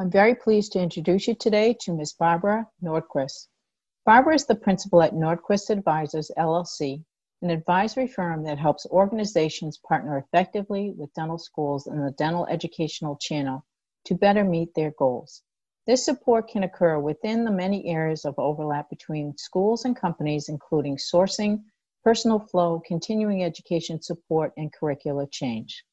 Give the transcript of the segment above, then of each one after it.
I'm very pleased to introduce you today to Ms. Barbara Nordquist. Barbara is the principal at Nordquist Advisors LLC, an advisory firm that helps organizations partner effectively with dental schools in the dental educational channel to better meet their goals. This support can occur within the many areas of overlap between schools and companies, including sourcing, personal flow, continuing education support, and curricular change.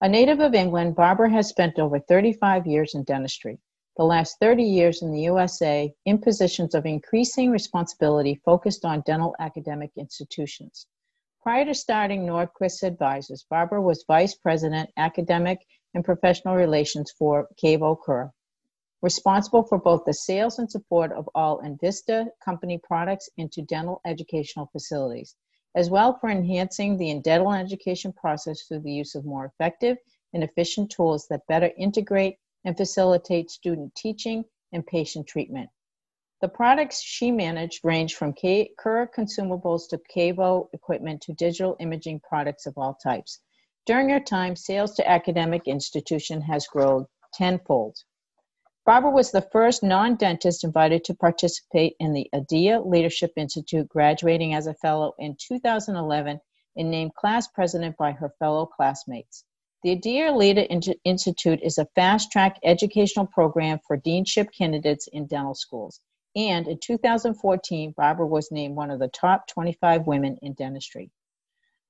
A native of England, Barbara has spent over 35 years in dentistry, the last 30 years in the USA in positions of increasing responsibility focused on dental academic institutions. Prior to starting Nordquist Advisors, Barbara was Vice President, Academic and Professional Relations for KaVo Kerr, responsible for both the sales and support of all Envista company products into dental educational facilities as well for enhancing the dental education process through the use of more effective and efficient tools that better integrate and facilitate student teaching and patient treatment. The products she managed range from Kerr consumables to KaVo equipment to digital imaging products of all types. During her time, sales to academic institution has grown tenfold. Barbara was the first non dentist invited to participate in the ADEA Leadership Institute, graduating as a fellow in 2011 and named class president by her fellow classmates. The ADEA Leader Institute is a fast track educational program for deanship candidates in dental schools. And in 2014, Barbara was named one of the top 25 women in dentistry.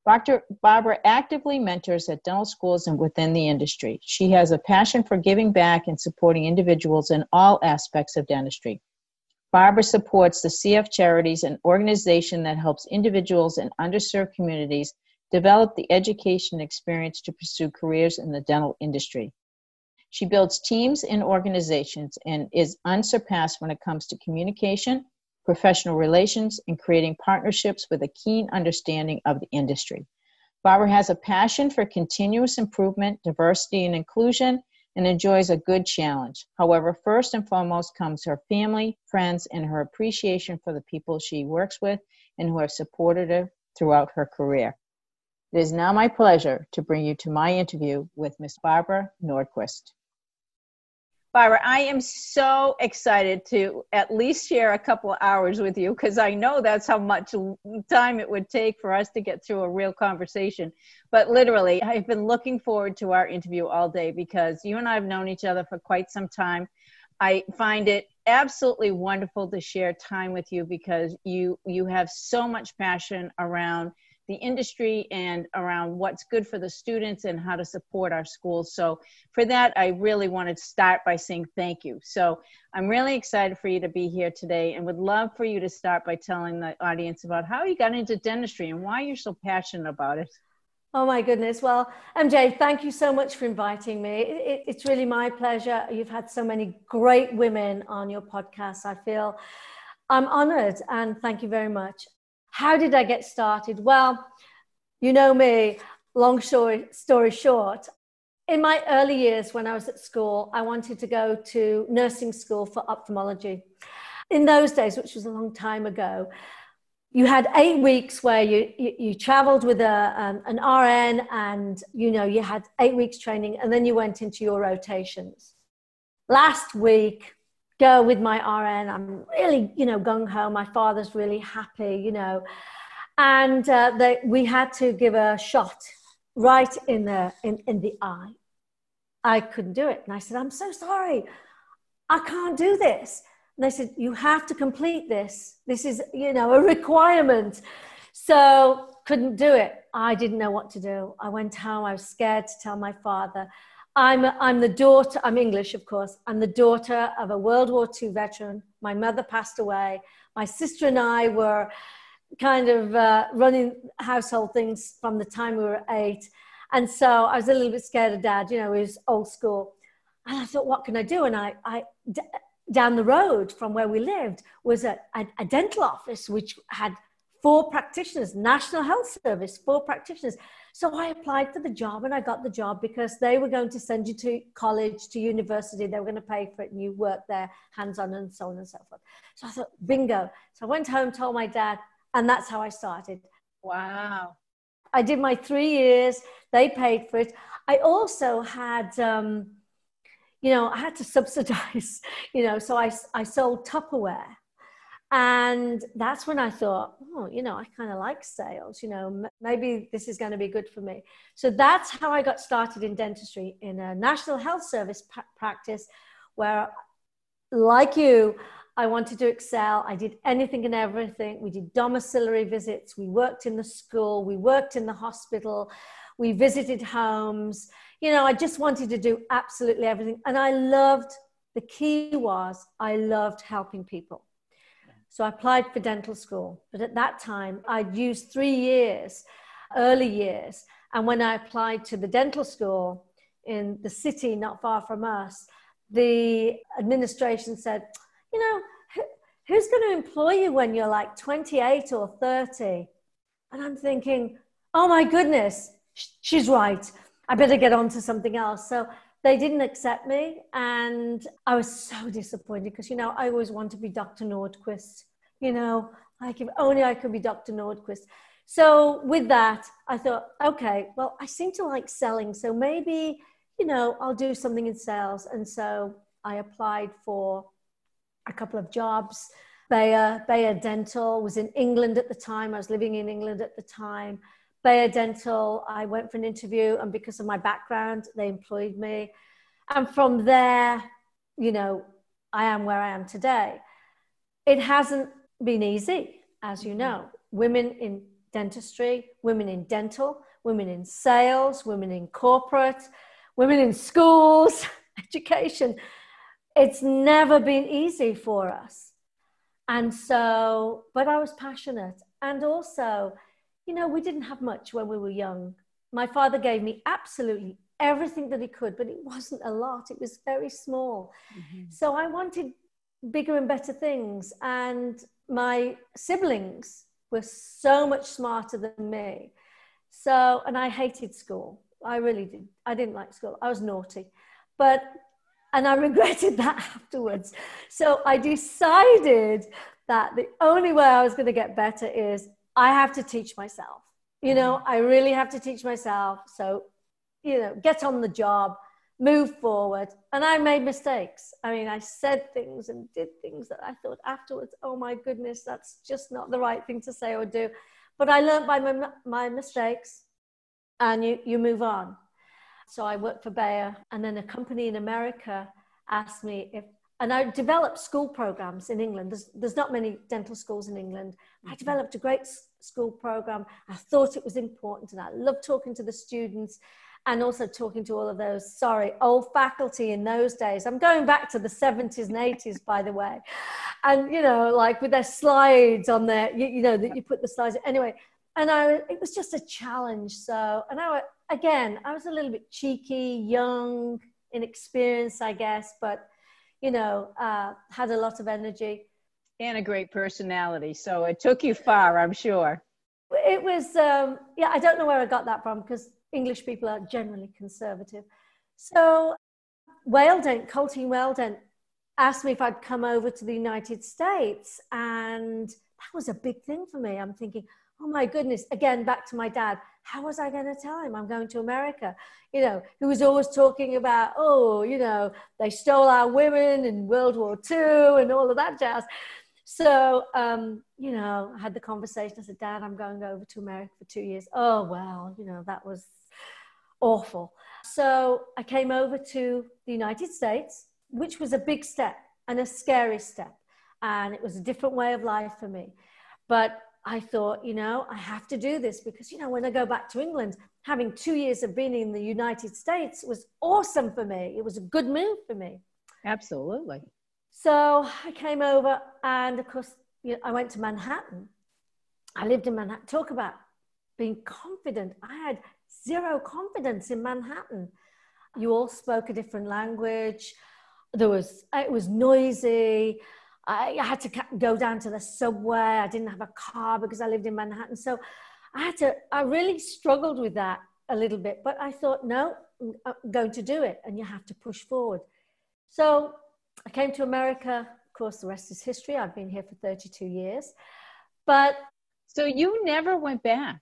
Dr. Barbara actively mentors at dental schools and within the industry. She has a passion for giving back and supporting individuals in all aspects of dentistry. Barbara supports the CF Charities, an organization that helps individuals in underserved communities develop the education experience to pursue careers in the dental industry. She builds teams and organizations and is unsurpassed when it comes to communication, professional relations, and creating partnerships with a keen understanding of the industry. Barbara has a passion for continuous improvement, diversity, and inclusion, and enjoys a good challenge. However, first and foremost comes her family, friends, and her appreciation for the people she works with and who have supported her throughout her career. It is now my pleasure to bring you to my interview with Miss Barbara Nordquist. Barbara, I am so excited to at least share a couple of hours with you because I know that's how much time it would take for us to get through a real conversation. But literally, I've been looking forward to our interview all day because you and I have known each other for quite some time. I find it absolutely wonderful to share time with you because you you have so much passion around the industry and around what's good for the students and how to support our schools. So, for that, I really wanted to start by saying thank you. So, I'm really excited for you to be here today and would love for you to start by telling the audience about how you got into dentistry and why you're so passionate about it. Oh my goodness. Well, MJ, thank you so much for inviting me. It, it's really my pleasure. You've had so many great women on your podcast. I feel I'm honored and thank you very much. How did I get started? Well, you know me, long story, story short, in my early years when I was at school, I wanted to go to nursing school for ophthalmology. In those days, which was a long time ago, you had eight weeks where you, you, you traveled with a, um, an RN and, you know, you had eight weeks training and then you went into your rotations. Last week, go with my RN. I'm really, you know, gung ho. My father's really happy, you know. And uh, they, we had to give a shot right in the, in, in the eye. I couldn't do it. And I said, I'm so sorry. I can't do this. And they said, You have to complete this. This is, you know, a requirement. So couldn't do it. I didn't know what to do. I went home. I was scared to tell my father. I'm, I'm the daughter, I'm English, of course. I'm the daughter of a World War II veteran. My mother passed away. My sister and I were kind of uh, running household things from the time we were eight. And so I was a little bit scared of dad, you know, he was old school. And I thought, what can I do? And I, I down the road from where we lived was a, a, a dental office which had four practitioners, National Health Service, four practitioners. So I applied for the job and I got the job because they were going to send you to college, to university. They were going to pay for it and you work there hands on and so on and so forth. So I thought, bingo. So I went home, told my dad, and that's how I started. Wow. I did my three years. They paid for it. I also had, um, you know, I had to subsidize, you know, so I, I sold Tupperware. And that's when I thought, oh, you know, I kind of like sales, you know, maybe this is going to be good for me. So that's how I got started in dentistry in a National Health Service pra- practice where, like you, I wanted to excel. I did anything and everything. We did domiciliary visits. We worked in the school. We worked in the hospital. We visited homes. You know, I just wanted to do absolutely everything. And I loved, the key was, I loved helping people. So I applied for dental school. But at that time, I'd used three years, early years. And when I applied to the dental school in the city not far from us, the administration said, you know, who's going to employ you when you're like 28 or 30? And I'm thinking, oh my goodness, she's right. I better get on to something else. So they didn't accept me. And I was so disappointed because, you know, I always want to be Dr. Nordquist. You know, like if only I could be Dr. Nordquist. So with that, I thought, okay, well, I seem to like selling. So maybe, you know, I'll do something in sales. And so I applied for a couple of jobs. Bayer, Bayer Dental was in England at the time. I was living in England at the time. Bayer Dental, I went for an interview, and because of my background, they employed me. And from there, you know, I am where I am today. It hasn't been easy, as you mm-hmm. know. Women in dentistry, women in dental, women in sales, women in corporate, women in schools, education it's never been easy for us. And so, but I was passionate. And also, you know, we didn't have much when we were young. My father gave me absolutely everything that he could, but it wasn't a lot, it was very small. Mm-hmm. So I wanted bigger and better things. And my siblings were so much smarter than me. So, and I hated school. I really did. I didn't like school. I was naughty. But and I regretted that afterwards. So I decided that the only way I was going to get better is I have to teach myself. You know, mm-hmm. I really have to teach myself. So, you know, get on the job, move forward. And I made mistakes. I mean, I said things and did things that I thought afterwards, oh my goodness, that's just not the right thing to say or do. But I learned by my, my mistakes and you, you move on. So I worked for Bayer, and then a company in America asked me if, and I developed school programs in England. There's, there's not many dental schools in England. I mm-hmm. developed a great school program. I thought it was important, and I loved talking to the students and also talking to all of those, sorry, old faculty in those days. I'm going back to the 70s and 80s, by the way. And, you know, like with their slides on there, you, you know, that you put the slides. Anyway, and I, it was just a challenge. So, and I, again, I was a little bit cheeky, young, inexperienced, I guess, but you know, uh, had a lot of energy and a great personality. So it took you far, I'm sure. It was, um, yeah, I don't know where I got that from because English people are generally conservative. So Whaledent, Coltene Whaledent, asked me if I'd come over to the United States, and that was a big thing for me. I'm thinking, oh my goodness, again, back to my dad how was I going to tell him I'm going to America? You know, he was always talking about, oh, you know, they stole our women in World War II and all of that jazz. So, um, you know, I had the conversation. I said, Dad, I'm going over to America for two years. Oh, well, you know, that was awful. So I came over to the United States, which was a big step and a scary step. And it was a different way of life for me. But I thought, you know, I have to do this because, you know, when I go back to England, having two years of being in the United States was awesome for me. It was a good move for me. Absolutely. So I came over, and of course, you know, I went to Manhattan. I lived in Manhattan. Talk about being confident. I had zero confidence in Manhattan. You all spoke a different language. there was it was noisy I had to go down to the subway. I didn't have a car because i lived in manhattan. So i had to i really struggled with that a little bit but i thought no i'm going to do it and you have to push forward. So i came to america. Of course the rest is history. I've been here for 32 years. But so you never went back?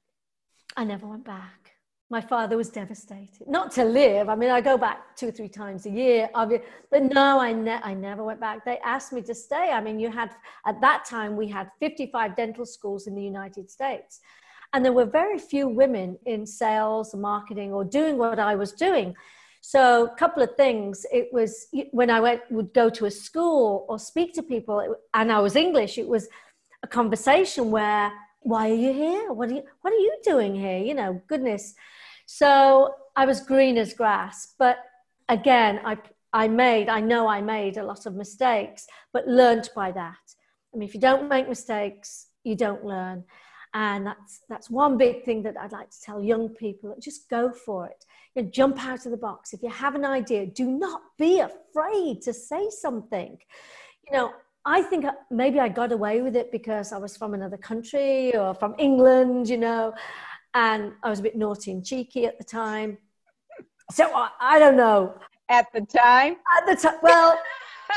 I never went back my father was devastated. Not to live. I mean, I go back two or three times a year, but no, I, ne- I never went back. They asked me to stay. I mean, you had, at that time, we had 55 dental schools in the United States. And there were very few women in sales, marketing, or doing what I was doing. So, a couple of things. It was when I went, would go to a school or speak to people, and I was English, it was a conversation where why are you here? What are you, what are you doing here? You know, goodness. So I was green as grass. But again, I, I made, I know I made a lot of mistakes, but learned by that. I mean, if you don't make mistakes, you don't learn. And that's, that's one big thing that I'd like to tell young people just go for it. You know, jump out of the box. If you have an idea, do not be afraid to say something. You know, I think uh, maybe I got away with it because I was from another country or from England, you know, and I was a bit naughty and cheeky at the time. So I, I don't know. At the time? At the time. Well,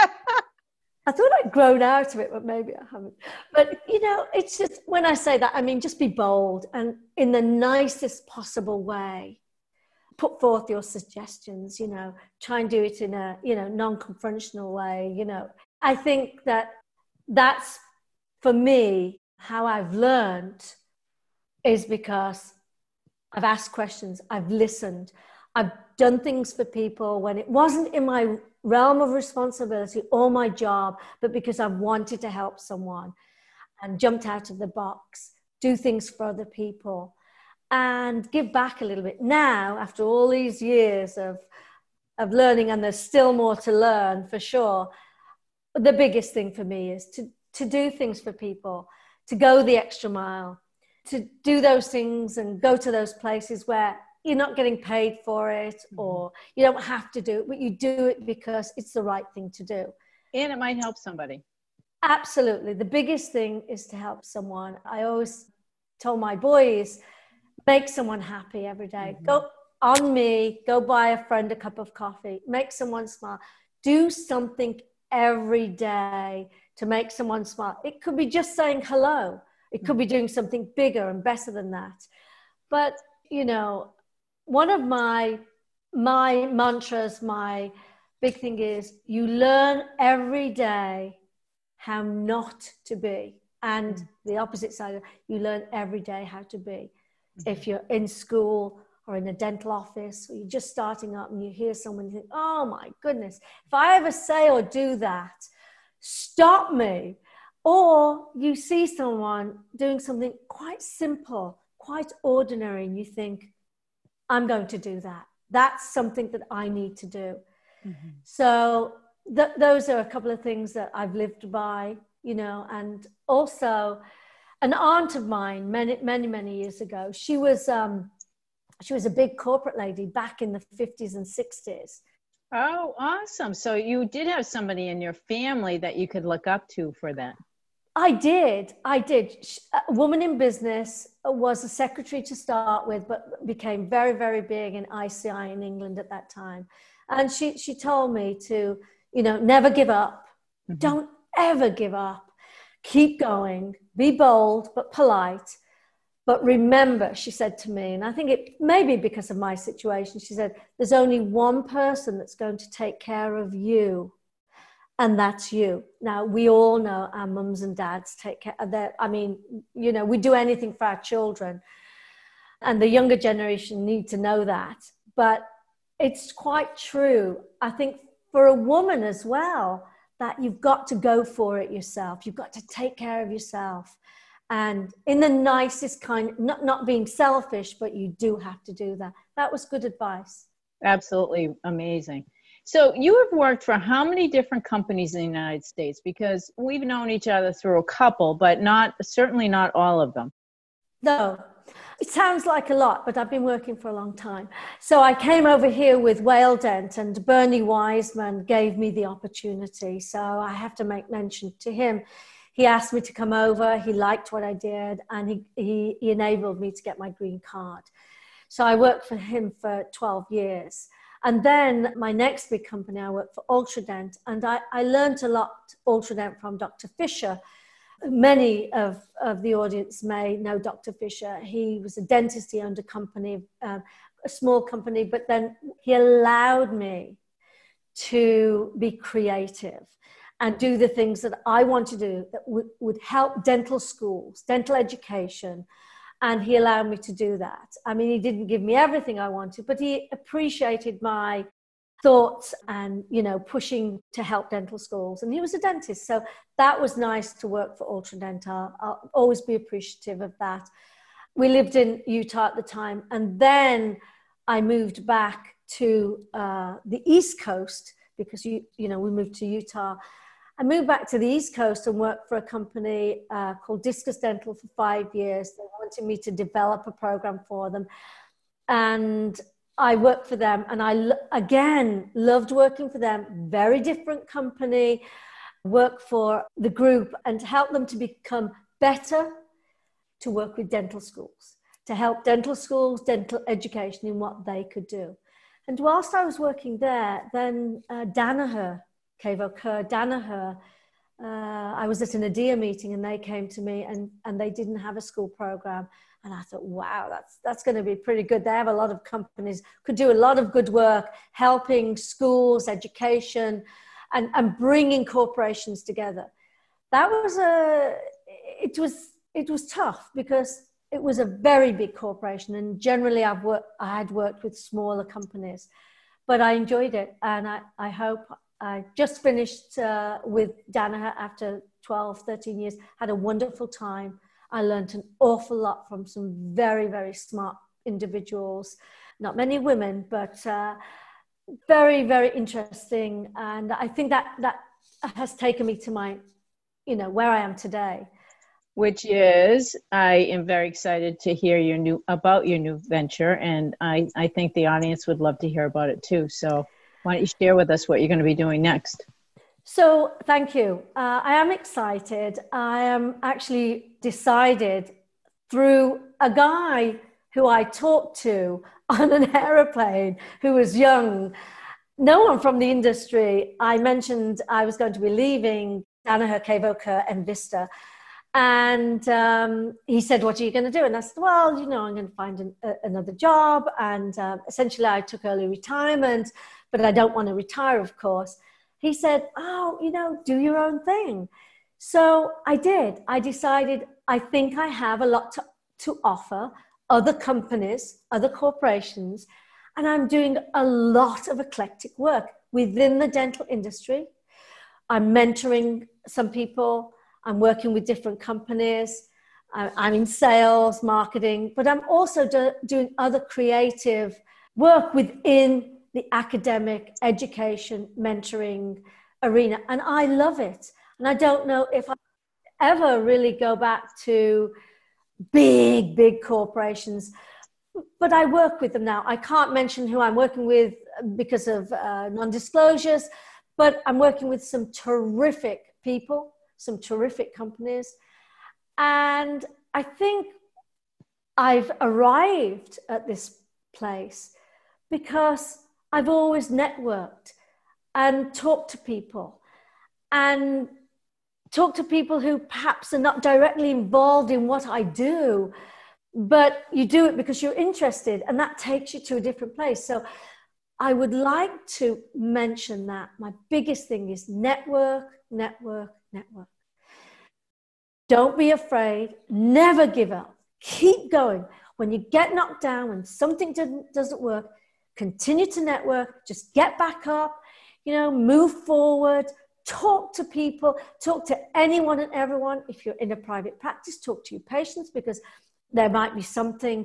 I thought I'd grown out of it, but maybe I haven't. But you know, it's just when I say that, I mean, just be bold and in the nicest possible way. Put forth your suggestions, you know, try and do it in a, you know, non confrontational way. You know, I think that that's for me how I've learned is because I've asked questions, I've listened, I've done things for people when it wasn't in my realm of responsibility or my job, but because I've wanted to help someone and jumped out of the box, do things for other people and give back a little bit. Now, after all these years of, of learning, and there's still more to learn for sure, the biggest thing for me is to, to do things for people, to go the extra mile, to do those things and go to those places where you're not getting paid for it mm-hmm. or you don't have to do it, but you do it because it's the right thing to do. And it might help somebody. Absolutely. The biggest thing is to help someone. I always told my boys, make someone happy every day. Mm-hmm. Go on me, go buy a friend a cup of coffee, make someone smile. Do something every day to make someone smile. It could be just saying hello it could be doing something bigger and better than that. But, you know, one of my my mantras, my big thing is you learn every day how not to be. And mm. the opposite side, you learn every day how to be. Mm-hmm. If you're in school or in a dental office or you're just starting up and you hear someone, you think, oh my goodness, if I ever say or do that, stop me or you see someone doing something quite simple, quite ordinary, and you think, I'm going to do that. That's something that I need to do. Mm-hmm. So, th- those are a couple of things that I've lived by, you know, and also an aunt of mine many, many, many years ago, she was, um, she was a big corporate lady back in the 50s and 60s. Oh, awesome. So you did have somebody in your family that you could look up to for that. I did. I did. A woman in business was a secretary to start with, but became very, very big in ICI in England at that time. And she, she told me to, you know, never give up. Mm-hmm. Don't ever give up. Keep going. Be bold, but polite. But remember, she said to me, and I think it may be because of my situation, she said, there's only one person that's going to take care of you and that's you. Now, we all know our mums and dads take care uh, of that. I mean, you know, we do anything for our children, and the younger generation need to know that. But it's quite true. I think for a woman as well, that you've got to go for it yourself. You've got to take care of yourself. And in the nicest kind, not, not being selfish, but you do have to do that. That was good advice. Absolutely amazing. So you have worked for how many different companies in the United States? Because we've known each other through a couple, but not certainly not all of them. No. it sounds like a lot, but I've been working for a long time. So I came over here with Whaledent, and Bernie Wiseman gave me the opportunity. So I have to make mention to him. He asked me to come over, he liked what I did, and he, he, he enabled me to get my green card. So I worked for him for 12 years. And then my next big company, I worked for Ultradent, and I, I learned a lot Ultradent from Dr. Fischer many of, of the audience may know Dr. Fischer. He was a dentist, he owned a company, um, a small company, but then he allowed me to be creative and do the things that I want to do that would, would help dental schools, dental education. And he allowed me to do that. I mean, he didn't give me everything I wanted, but he appreciated my thoughts and you know pushing to help dental schools and he was a dentist so that was nice to work for ultradent i'll, I'll always be appreciative of that we lived in utah at the time and then i moved back to uh, the east coast because you you know we moved to utah i moved back to the east coast and worked for a company uh, called discus dental for five years they wanted me to develop a program for them and I worked for them and I, again, loved working for them. Very different company, work for the group and help them to become better to work with dental schools, to help dental schools, dental education in what they could do. And whilst I was working there, then uh, Danaher, KaVo Kerr, Danaher, uh, I was at an ADEA meeting and they came to me and, and they didn't have a school program. And I thought, wow, that's, that's going to be pretty good. They have a lot of companies, could do a lot of good work helping schools, education, and, and bringing corporations together. That was a, it was, it was tough because it was a very big corporation. And generally I've worked, I had worked with smaller companies, but I enjoyed it. And I, I hope I just finished uh, with Danaher after 12, 13 years, had a wonderful time I learned an awful lot from some very, very smart individuals. Not many women, but uh, very, very interesting. And I think that that has taken me to my, you know, where I am today. Which is, I am very excited to hear your new about your new venture, and I I think the audience would love to hear about it too. So, why don't you share with us what you're going to be doing next? So, thank you. Uh, I am excited. I am actually decided through a guy who I talked to on an aeroplane who was young, no one from the industry. I mentioned I was going to be leaving Danaher, KaVo Kerr, Envista. And um, he said, What are you going to do? And I said, Well, you know, I'm going to find an, a, another job. And uh, essentially, I took early retirement, but I don't want to retire, of course he said, Oh, you know, do your own thing. So I did. I decided I think I have a lot to, to offer other companies, other corporations, and I'm doing a lot of eclectic work within the dental industry. I'm mentoring some people, I'm working with different companies. I'm in sales, marketing, but I'm also do, doing other creative work within the academic education mentoring arena and i love it. And i don't know if i ever really go back to big big corporations but i work with them now. I can't mention who i'm working with because of uh, non-disclosures but i'm working with some terrific people some terrific companies. And i think i've arrived at this place because I've always networked and talked to people and talked to people who perhaps are not directly involved in what I do, but you do it because you're interested, and that takes you to a different place. So I would like to mention that my biggest thing is network, network, network. Don't be afraid, never give up, keep going. When you get knocked down, when something doesn't work, continue to network, just get back up, you know, move forward, talk to people, talk to anyone and everyone. If you're in a private practice, talk to your patients because there might be something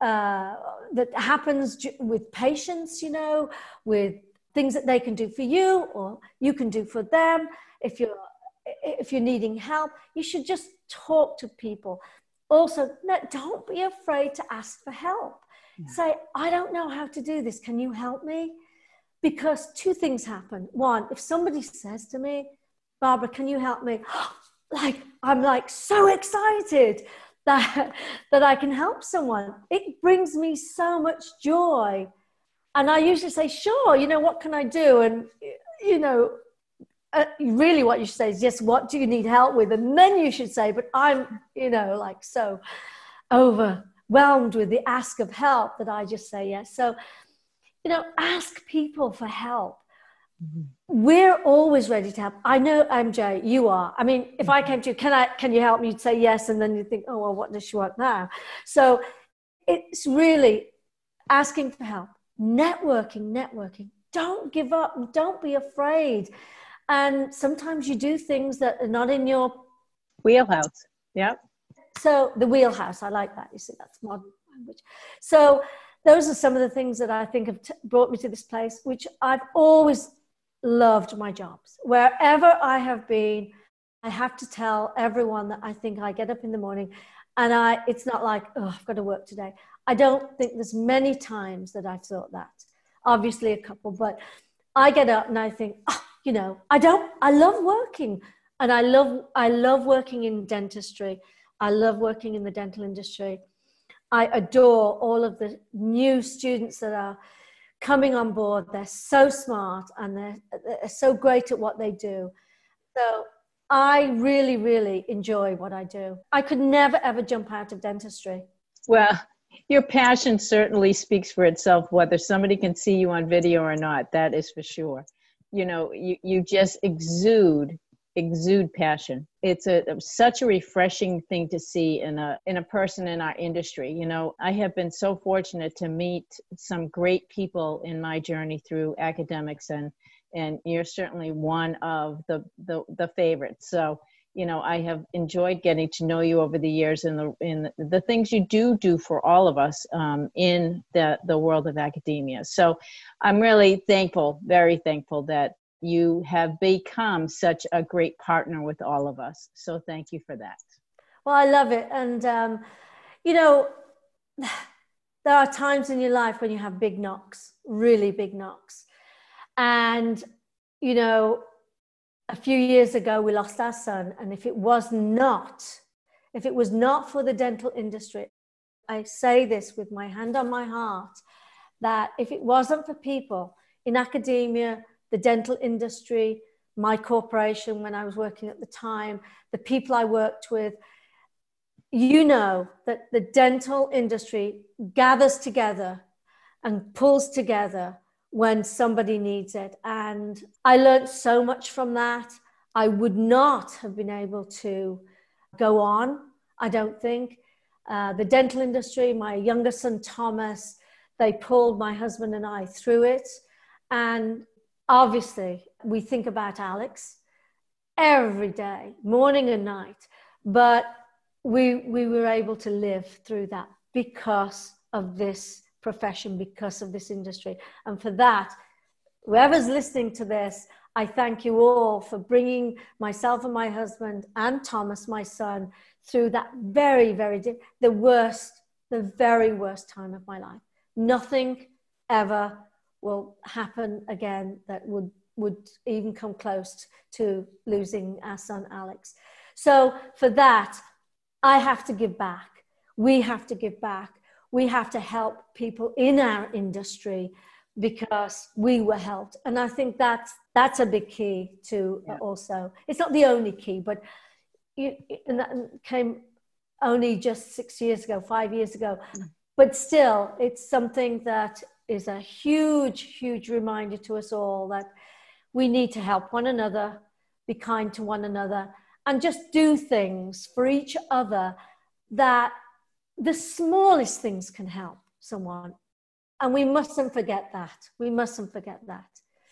uh, that happens with patients, you know, with things that they can do for you or you can do for them. If you're if you're needing help, you should just talk to people. also don't be afraid to ask for help. Say, I don't know how to do this. Can you help me? Because two things happen. One, if somebody says to me, Barbara, can you help me? like, I'm like so excited that, that I can help someone. It brings me so much joy. And I usually say, sure, you know, what can I do? And, you know, uh, really what you should say is yes what do you need help with and then you should say but i'm you know like so overwhelmed with the ask of help that i just say yes. So you know ask people for help. Mm-hmm. we're always ready to help. I know mj you are. I mean if i came to you can i can you help me? You'd say yes and then you think oh well what does she want now? So it's really asking for help networking networking. Don't give up. Don't be afraid. And sometimes you do things that are not in your wheelhouse. Yep. So the wheelhouse, I like that. You see, that's modern language. So those are some of the things that I think have t- brought me to this place, which I've always loved my jobs. Wherever I have been, I have to tell everyone that I think I get up in the morning and I it's not like, oh, I've got to work today. I don't think there's many times that I've thought that. Obviously a couple, but I get up and I think, oh, you know i don't i love working and i love i love working in dentistry i love working in the dental industry. I adore all of the new students that are coming on board. They're so smart and they're, they're so great at what they do. So i really really enjoy what i do. I could never ever jump out of dentistry. Well your passion certainly speaks for itself whether somebody can see you on video or not that is for sure. You know you, you just exude exude passion. It's a such a refreshing thing to see in a in a person in our industry. You know i have been so fortunate to meet some great people in my journey through academics and and you're certainly one of the the, the favorites. So you know i have enjoyed getting to know you over the years and the in the, things you do do for all of us um, in the the world of academia. So i'm really thankful very thankful that you have become such a great partner with all of us. So thank you for that. Well i love it. And um, you know there are times in your life when you have big knocks really big knocks. And you know a few years ago, we lost our son. And if it was not, if it was not for the dental industry, I say this with my hand on my heart that if it wasn't for people in academia, the dental industry, my corporation when I was working at the time, the people I worked with, you know that the dental industry gathers together and pulls together when somebody needs it. And I learned so much from that. I would not have been able to go on, I don't think. Uh, the dental industry, my younger son Thomas, they pulled my husband and I through it. And obviously, we think about Alex every day, morning and night. But we, we were able to live through that because of this profession because of this industry. And for that, whoever's listening to this, I thank you all for bringing myself and my husband and Thomas, my son, through that very, very, the worst, the very worst time of my life. Nothing ever will happen again that would, would even come close to losing our son, Alex. So for that, I have to give back. We have to give back we have to help people in our industry because we were helped and i think that's that's a big key to yeah. also it's not the only key but you, and that came only just six years ago five years ago mm. but still it's something that is a huge huge reminder to us all that we need to help one another be kind to one another and just do things for each other that the smallest things can help someone. And we mustn't forget that. We mustn't forget that.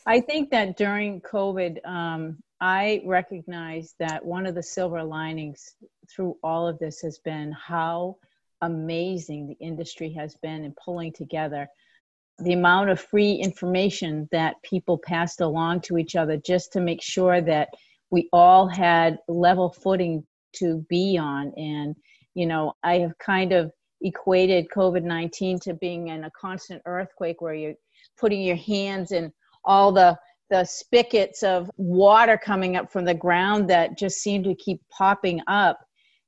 I think that during COVID, um, I recognize that one of the silver linings through all of this has been how amazing the industry has been in pulling together the amount of free information that people passed along to each other just to make sure that we all had level footing to be on. And you know, I have kind of equated COVID 19 to being in a constant earthquake where you're putting your hands in all the the spigots of water coming up from the ground that just seem to keep popping up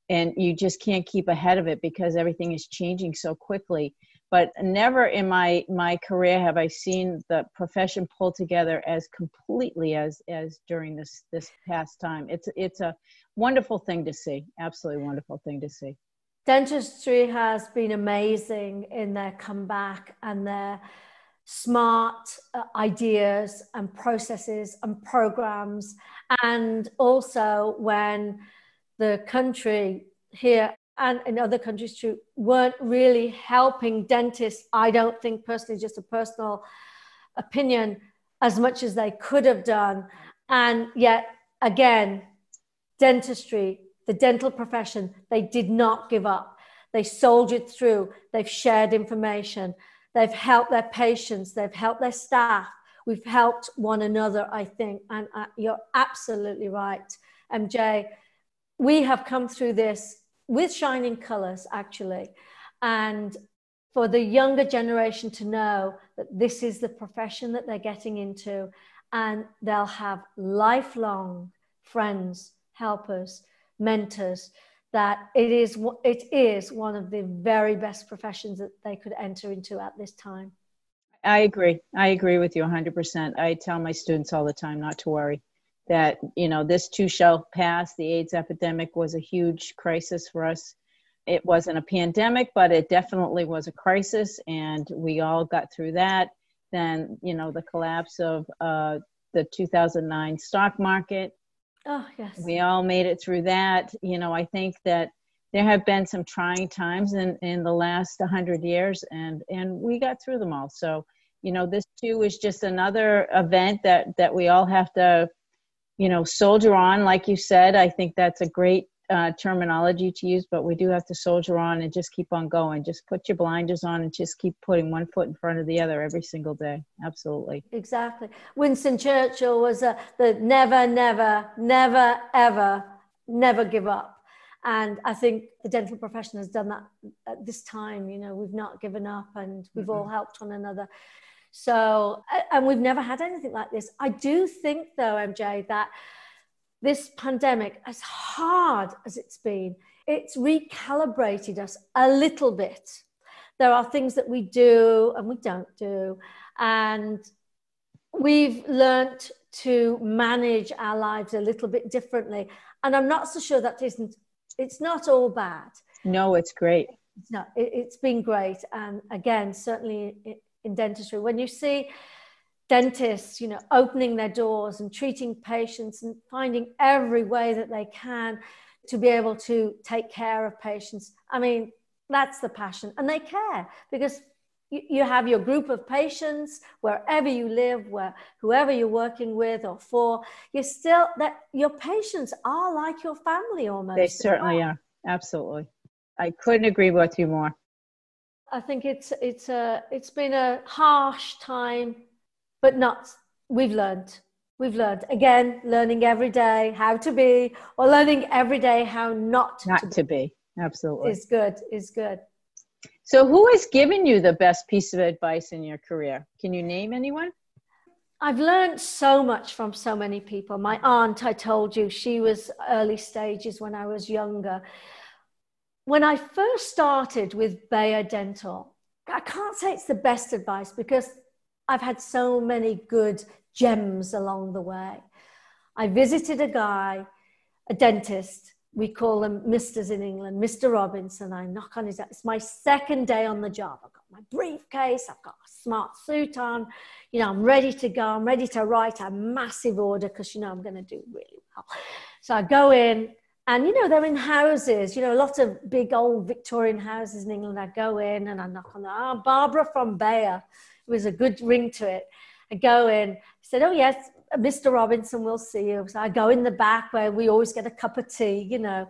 and you just can't keep ahead of it because everything is changing so quickly but never in my my career have i seen the profession pull together as completely as as during this this past time it's it's a wonderful thing to see absolutely wonderful thing to see dentistry has been amazing in their comeback and their smart uh, ideas and processes and programs. And also, when the country here and in other countries too weren't really helping dentists, I don't think personally, just a personal opinion, as much as they could have done. And yet, again, dentistry, the dental profession, they did not give up. They soldiered through, they've shared information They've helped their patients, they've helped their staff. We've helped one another, I think. And uh, you're absolutely right, MJ. We have come through this with shining colors, actually. And for the younger generation to know that this is the profession that they're getting into, and they'll have lifelong friends, helpers, mentors that it is it is one of the very best professions that they could enter into at this time. I agree. I agree with you 100%. I tell my students all the time not to worry that you know this too shall pass. The AIDS epidemic was a huge crisis for us. It wasn't a pandemic, but it definitely was a crisis, and we all got through that. Then you know the collapse of uh, the 2009 stock market Oh, yes. We all made it through that. You know, I think that there have been some trying times in, in the last 100 years, and, and we got through them all. So, you know, this too is just another event that, that we all have to, you know, soldier on. Like you said, I think that's a great uh, terminology to use, but we do have to soldier on and just keep on going. Just put your blinders on and just keep putting one foot in front of the other every single day. Absolutely. Exactly. Winston Churchill was a, the never, never, never, ever, never give up. And I think the dental profession has done that at this time. You know, we've not given up and we've mm-hmm. all helped one another. So, and we've never had anything like this. I do think, though, MJ, that this pandemic, as hard as it's been, it's recalibrated us a little bit. There are things that we do and we don't do. And we've learnt to manage our lives a little bit differently. And I'm not so sure that isn't, it's not all bad. No, it's great. No, it, has been great. And again, certainly in dentistry, when you see dentists, you know, opening their doors and treating patients and finding every way that they can to be able to take care of patients. I mean, that's the passion. And they care because you, you have your group of patients wherever you live, where whoever you're working with or for, you're still that your patients are like your family almost. They certainly are. Absolutely. I couldn't agree with you more. I think it's it's a it's been a harsh time but not, we've learned. We've learned again, learning every day how to be, or learning every day how not, not to, to be. be. Absolutely. Is good, is good. So, who has given you the best piece of advice in your career? Can you name anyone? I've learned so much from so many people. My aunt, I told you, she was early stages when I was younger. When I first started with Bayer Dental, I can't say it's the best advice because I've had so many good gems along the way. I visited a guy, a dentist. We call them Misters in England, Mr. Robinson. I knock on his door. It's my second day on the job. I've got my briefcase, I've got a smart suit on. You know, I'm ready to go. I'm ready to write a massive order because, you know, I'm going to do really well. So I go in, and, you know, they're in houses, you know, a lot of big old Victorian houses in England. I go in and I knock on the, oh, Barbara from Bayer it was a good ring to it. I go in, I said, Oh, yes, Mr. Robinson we'll see you. So I go in the back where we always get a cup of tea, you know.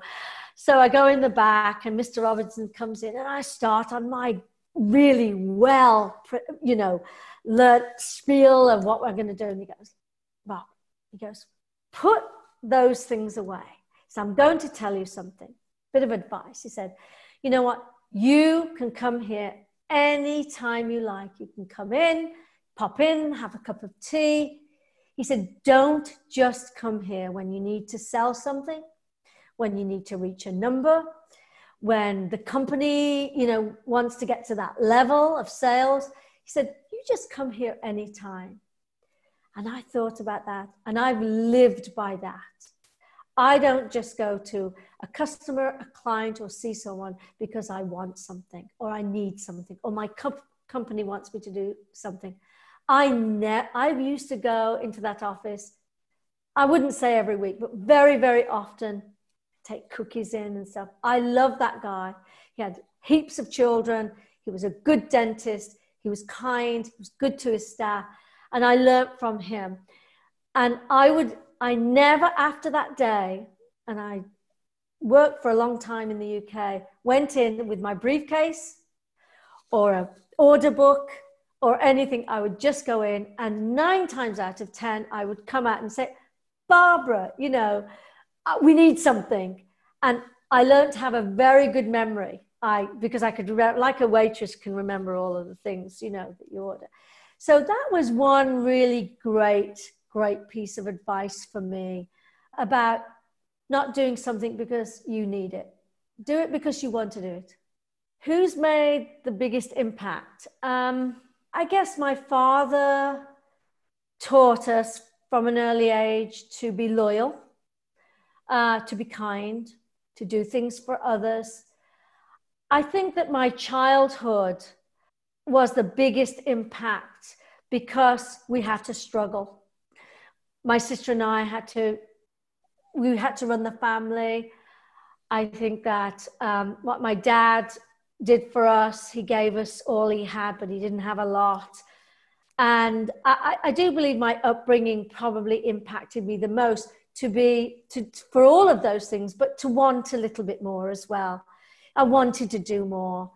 So I go in the back, and Mr. Robinson comes in, and I start on my really well, you know, learnt spiel of what we're going to do. And he goes, Bob, he goes, put those things away. So I'm going to tell you something. bit of advice. He said, You know what? You can come here anytime you like. You can come in, pop in, have a cup of tea. He said, Don't just come here when you need to sell something, when you need to reach a number, when the company, you know, wants to get to that level of sales. He said, You just come here anytime. And I thought about that and I've lived by that. I don't just go to a customer, a client, or see someone because I want something or I need something or my co- company wants me to do something. I ne- I used to go into that office. I wouldn't say every week, but very, very often, take cookies in and stuff. I love that guy. He had heaps of children. He was a good dentist. He was kind. He was good to his staff, and I learned from him. And I would I never, after that day, and I worked for a long time in the UK, went in with my briefcase or an order book or anything. I would just go in, and nine times out of 10, I would come out and say, Barbara, you know, uh, we need something. And I learned to have a very good memory. I, because I could, like a waitress can remember all of the things, you know, that you order. So that was one really great great piece of advice for me about not doing something because you need it. Do it because you want to do it. Who's made the biggest impact? Um, I guess my father taught us from an early age to be loyal, uh, to be kind, to do things for others. I think that my childhood was the biggest impact because we had to struggle my sister and I had to, we had to run the family. I think that um, what my dad did for us, he gave us all he had, but he didn't have a lot. And I, I do believe my upbringing probably impacted me the most to be, to, for all of those things, but to want a little bit more as well. I wanted to do more.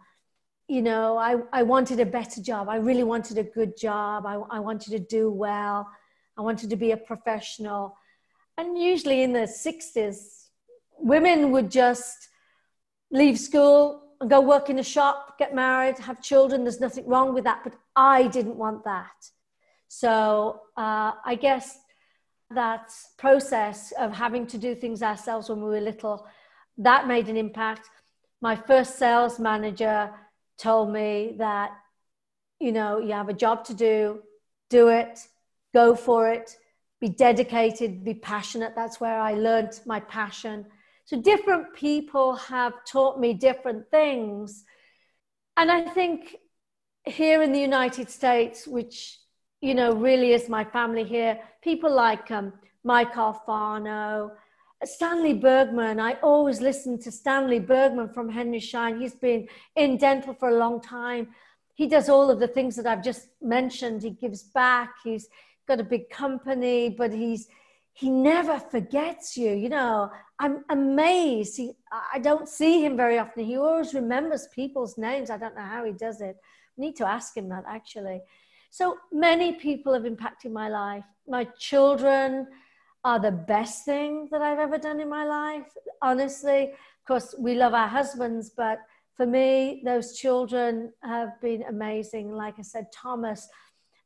You know, I, I wanted a better job. I really wanted a good job. I, I wanted to do well. I wanted to be a professional. And usually in the 60s, women would just leave school and go work in a shop, get married, have children. There's nothing wrong with that. But I didn't want that. So uh, I guess that process of having to do things ourselves when we were little, that made an impact. My first sales manager told me that, you know, you have a job to do, do it, go for it, be dedicated, be passionate. That's where I learned my passion. So different people have taught me different things. And I think here in the United States, which, you know, really is my family here, people like um, Mike Alfano, Stanley Bergman. I always listen to Stanley Bergman from Henry Schein. He's been in dental for a long time. He does all of the things that I've just mentioned. He gives back. He's got a big company, but he's he never forgets you. You know, I'm amazed. He, I don't see him very often. He always remembers people's names. I don't know how he does it. I need to ask him that actually. So many people have impacted my life. My children are the best thing that I've ever done in my life. Honestly, of course, we love our husbands, but for me, those children have been amazing. Like I said, Thomas,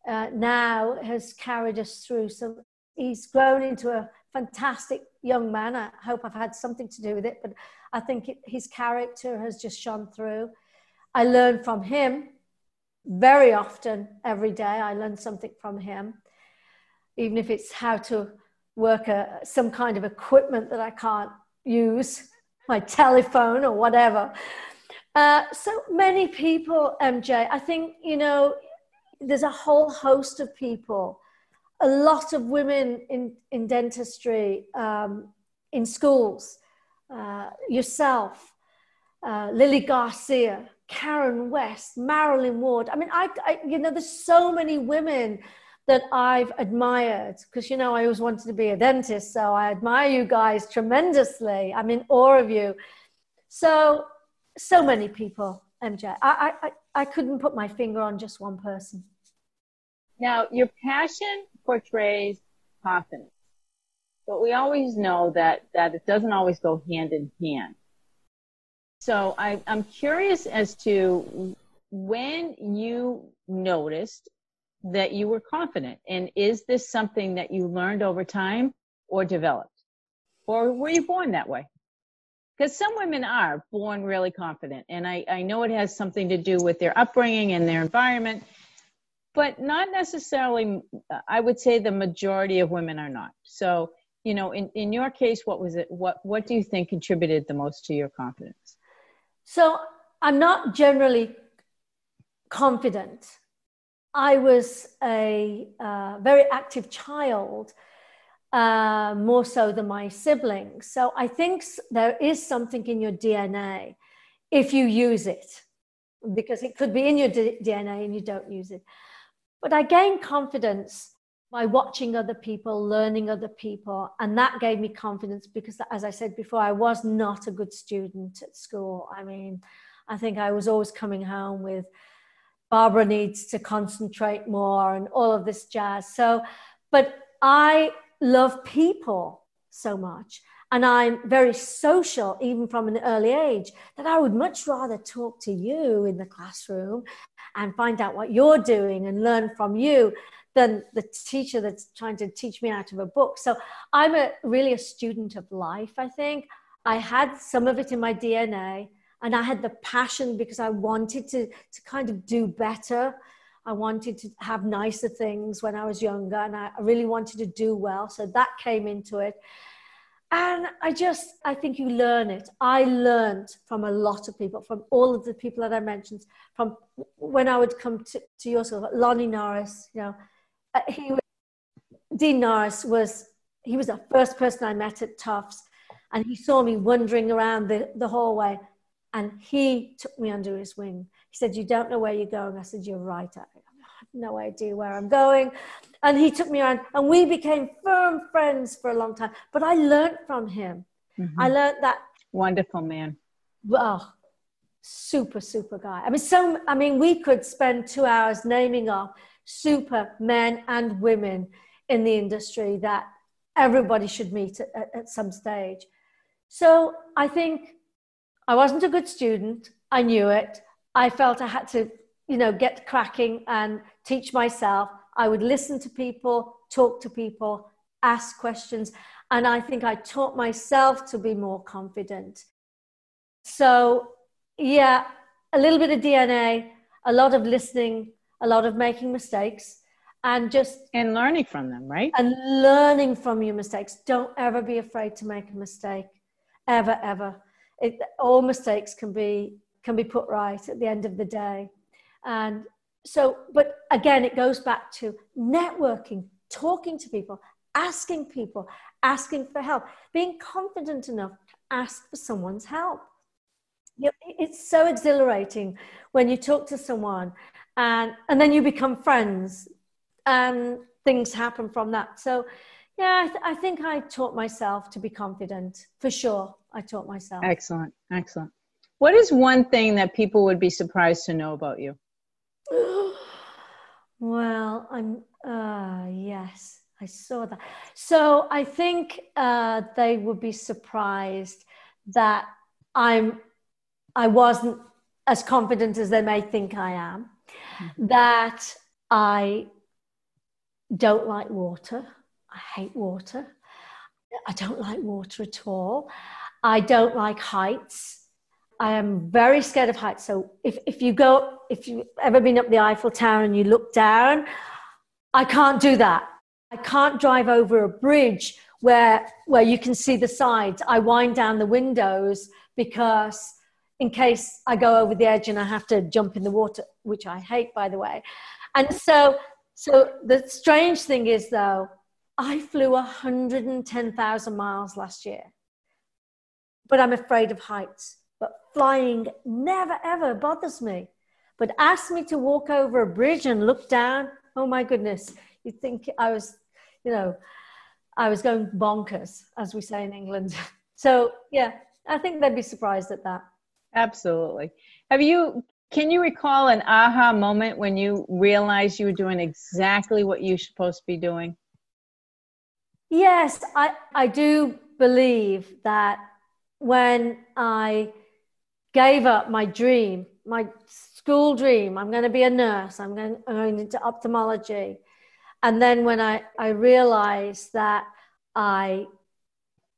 uh, now has carried us through. So he's grown into a fantastic young man. I hope I've had something to do with it, but I think it, his character has just shone through. I learn from him very often, every day. I learn something from him, even if it's how to work a, some kind of equipment that I can't use, my telephone or whatever. Uh, so many people, MJ, I think, you know, there's a whole host of people, a lot of women in, in dentistry, um, in schools, uh, yourself, uh, Lily Garcia, Karen West, Marilyn Ward. I mean, I, I, you know, there's so many women that I've admired because, you know, I always wanted to be a dentist. So I admire you guys tremendously. I'm in awe of you. So, so many people, MJ. I, I, I couldn't put my finger on just one person. Now, your passion portrays confidence, but we always know that, that it doesn't always go hand in hand. So I, I'm curious as to when you noticed that you were confident, and is this something that you learned over time or developed, or were you born that way? Because some women are born really confident, and I, I know it has something to do with their upbringing and their environment, but not necessarily. I would say the majority of women are not. So you know in, in your case what was it what what do you think contributed the most to your confidence so i'm not generally confident i was a uh, very active child uh, more so than my siblings so i think there is something in your dna if you use it because it could be in your D- dna and you don't use it but i gained confidence by watching other people, learning other people. And that gave me confidence because, as I said before, I was not a good student at school. I mean, I think I was always coming home with Barbara needs to concentrate more and all of this jazz. So, but I love people so much. And I'm very social, even from an early age, that I would much rather talk to you in the classroom and find out what you're doing and learn from you than the teacher that's trying to teach me out of a book. So I'm a really a student of life, I think. I had some of it in my DNA and I had the passion because I wanted to, to kind of do better. I wanted to have nicer things when I was younger and I really wanted to do well. So that came into it. And I just, I think you learn it. I learned from a lot of people, from all of the people that I mentioned, from when I would come to, to your school, Lonnie Norris, you know, uh, he was, Dean Norris was he was the first person I met at Tufts, and he saw me wandering around the, the hallway, and he took me under his wing. He said, "You don't know where you're going." I said, "You're right. I no idea where I'm going." And he took me around, and we became firm friends for a long time. But I learned from him. Mm-hmm. I learned that wonderful man. Oh, super super guy. I mean, so I mean, we could spend two hours naming off super men and women in the industry that everybody should meet at, at some stage. So I think I wasn't a good student. I knew it. I felt I had to, you know, get cracking and teach myself. I would listen to people, talk to people, ask questions. And I think I taught myself to be more confident. So, yeah, a little bit of DNA, a lot of listening, a lot of making mistakes and just and learning from them right and learning from your mistakes don't ever be afraid to make a mistake ever ever it, all mistakes can be can be put right at the end of the day and so but again it goes back to networking talking to people asking people asking for help being confident enough to ask for someone's help. It's so exhilarating when you talk to someone and and then you become friends and things happen from that. So yeah I, th- I, think i taught myself to be confident for sure i taught myself. Excellent excellent. What is one thing that people would be surprised to know about you well i'm uh yes i saw that so i think uh they would be surprised that i'm i wasn't as confident as they may think i am mm-hmm. that I don't like water. I hate water. I don't like water at all. I don't like heights. I am very scared of heights. So if, if you go, if you've ever been up the Eiffel Tower and you look down, I can't do that. I can't drive over a bridge where, where you can see the sides. I wind down the windows because in case I go over the edge and I have to jump in the water, which I hate, by the way. And so, so the strange thing is, though, I flew 110,000 miles last year, but I'm afraid of heights. But flying never ever bothers me. But ask me to walk over a bridge and look down. Oh my goodness, you'd think I was, you know, I was going bonkers, as we say in England. So yeah, I think they'd be surprised at that. Absolutely. Have you, can you recall an aha moment when you realized you were doing exactly what you're supposed to be doing? Yes, I, I do believe that when I gave up my dream, my school dream. I'm going to be a nurse. I'm going, I'm going into ophthalmology. And then when I, I realized that I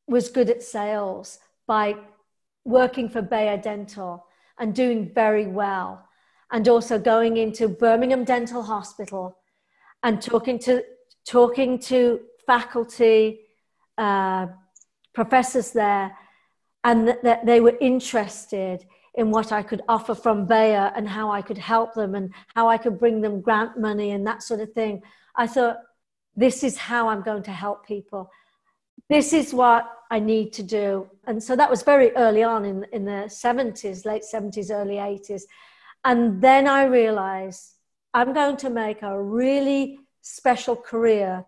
was good at sales by working for Bayer Dental and doing very well, and also going into Birmingham Dental Hospital and talking to talking to faculty, uh, professors there, and that, that they were interested in what I could offer from Bayer and how I could help them and how I could bring them grant money and that sort of thing. I thought, this is how I'm going to help people. This is what I need to do. And so that was very early on in, in the 70s, late 70s, early 80s. And then I realized I'm going to make a really special career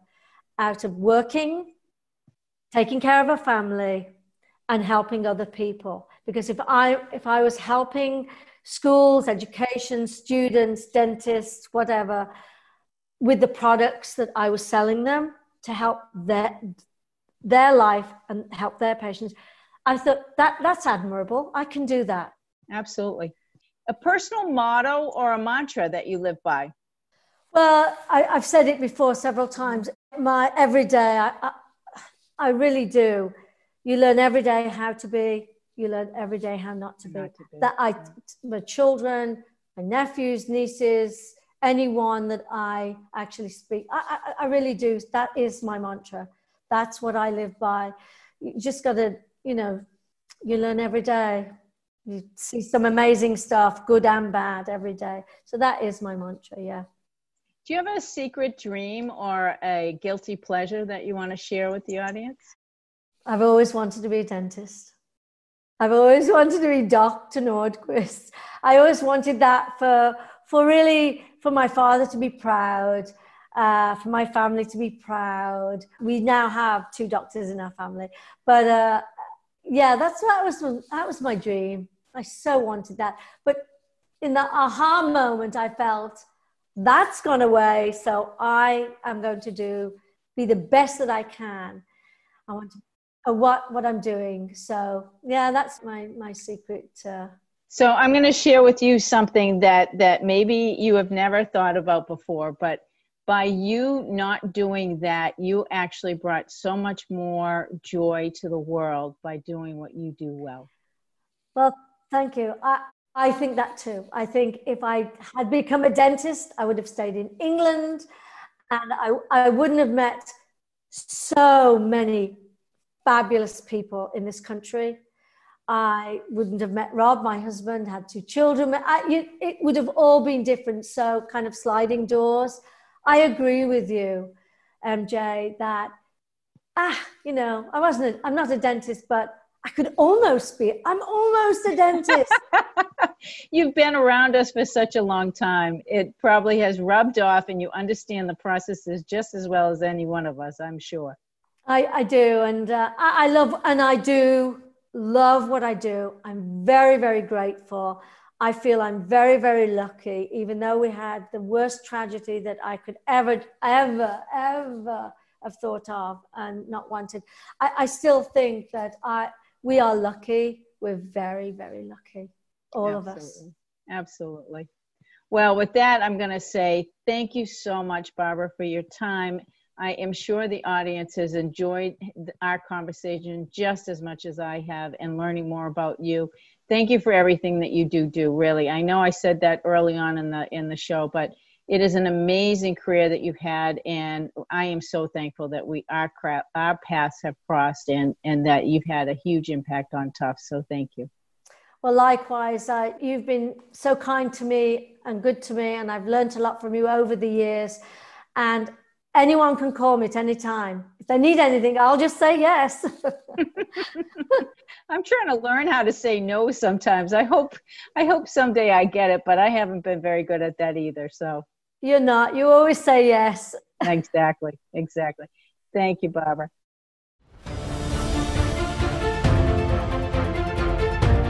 out of working, taking care of a family, and helping other people. Because if I if I was helping schools, education, students, dentists, whatever, with the products that I was selling them to help their their life and help their patients, I thought that that's admirable. I can do that. Absolutely. A personal motto or a mantra that you live by? Well, I, have said it before several times. My every day, I, I, I, really do. You learn every day how to be. You learn every day how not to be. Not to be. That I, my children, my nephews, nieces, anyone that I actually speak, I, I, I really do. That is my mantra. That's what I live by. You just got to, you know, you learn every day. You see some amazing stuff, good and bad, every day. So that is my mantra. Yeah. Do you have a secret dream or a guilty pleasure that you want to share with the audience? I've always wanted to be a dentist. I've always wanted to be Dr. Nordquist. I always wanted that for, for really, for my father to be proud, uh, for my family to be proud. We now have two doctors in our family. But uh, yeah, that's that was, that was my dream. I so wanted that. But in that aha moment, I felt, that's gone away. So I am going to do be the best that I can. I want to what what I'm doing. So yeah, that's my my secret. Uh, so I'm going to share with you something that that maybe you have never thought about before, but by you not doing that, you actually brought so much more joy to the world by doing what you do well. Well, thank you. I, I think that too. I think if I had become a dentist, I would have stayed in England and I, I wouldn't have met so many fabulous people in this country. I wouldn't have met Rob, my husband, had two children. I, it would have all been different. So, kind of sliding doors. I agree with you, MJ, that, ah, you know, I wasn't, a, I'm not a dentist, but I could almost be. I'm almost a dentist. You've been around us for such a long time. It probably has rubbed off, and you understand the processes just as well as any one of us, I'm sure. I, I do. And uh, I, I love, and I do love what I do. I'm very, very grateful. I feel I'm very, very lucky, even though we had the worst tragedy that I could ever, ever, ever have thought of and not wanted. I, I still think that I, we are lucky. We're very, very lucky, all Absolutely. of us. Absolutely. Well, with that, I'm going to say thank you so much, Barbara, for your time. I am sure the audience has enjoyed our conversation just as much as I have and learning more about you. Thank you for everything that you do do, really. I know I said that early on in the in the show, but it is an amazing career that you've had and i am so thankful that we our our paths have crossed and and that you've had a huge impact on Tufts so thank you well likewise uh, you've been so kind to me and good to me and i've learned a lot from you over the years and anyone can call me at any time if they need anything i'll just say yes i'm trying to learn how to say no sometimes i hope i hope someday i get it but i haven't been very good at that either so you're not. You always say yes. exactly. Exactly. Thank you, Barbara.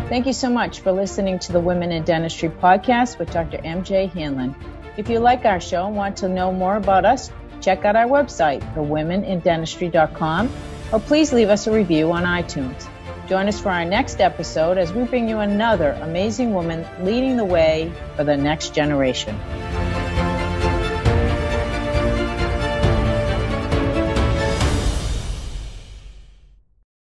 Thank you so much for listening to the Women in Dentistry podcast with Dr. MJ Hanlon. If you like our show and want to know more about us, check out our website, thewomenindentistry.com, or please leave us a review on iTunes. Join us for our next episode as we bring you another amazing woman leading the way for the next generation.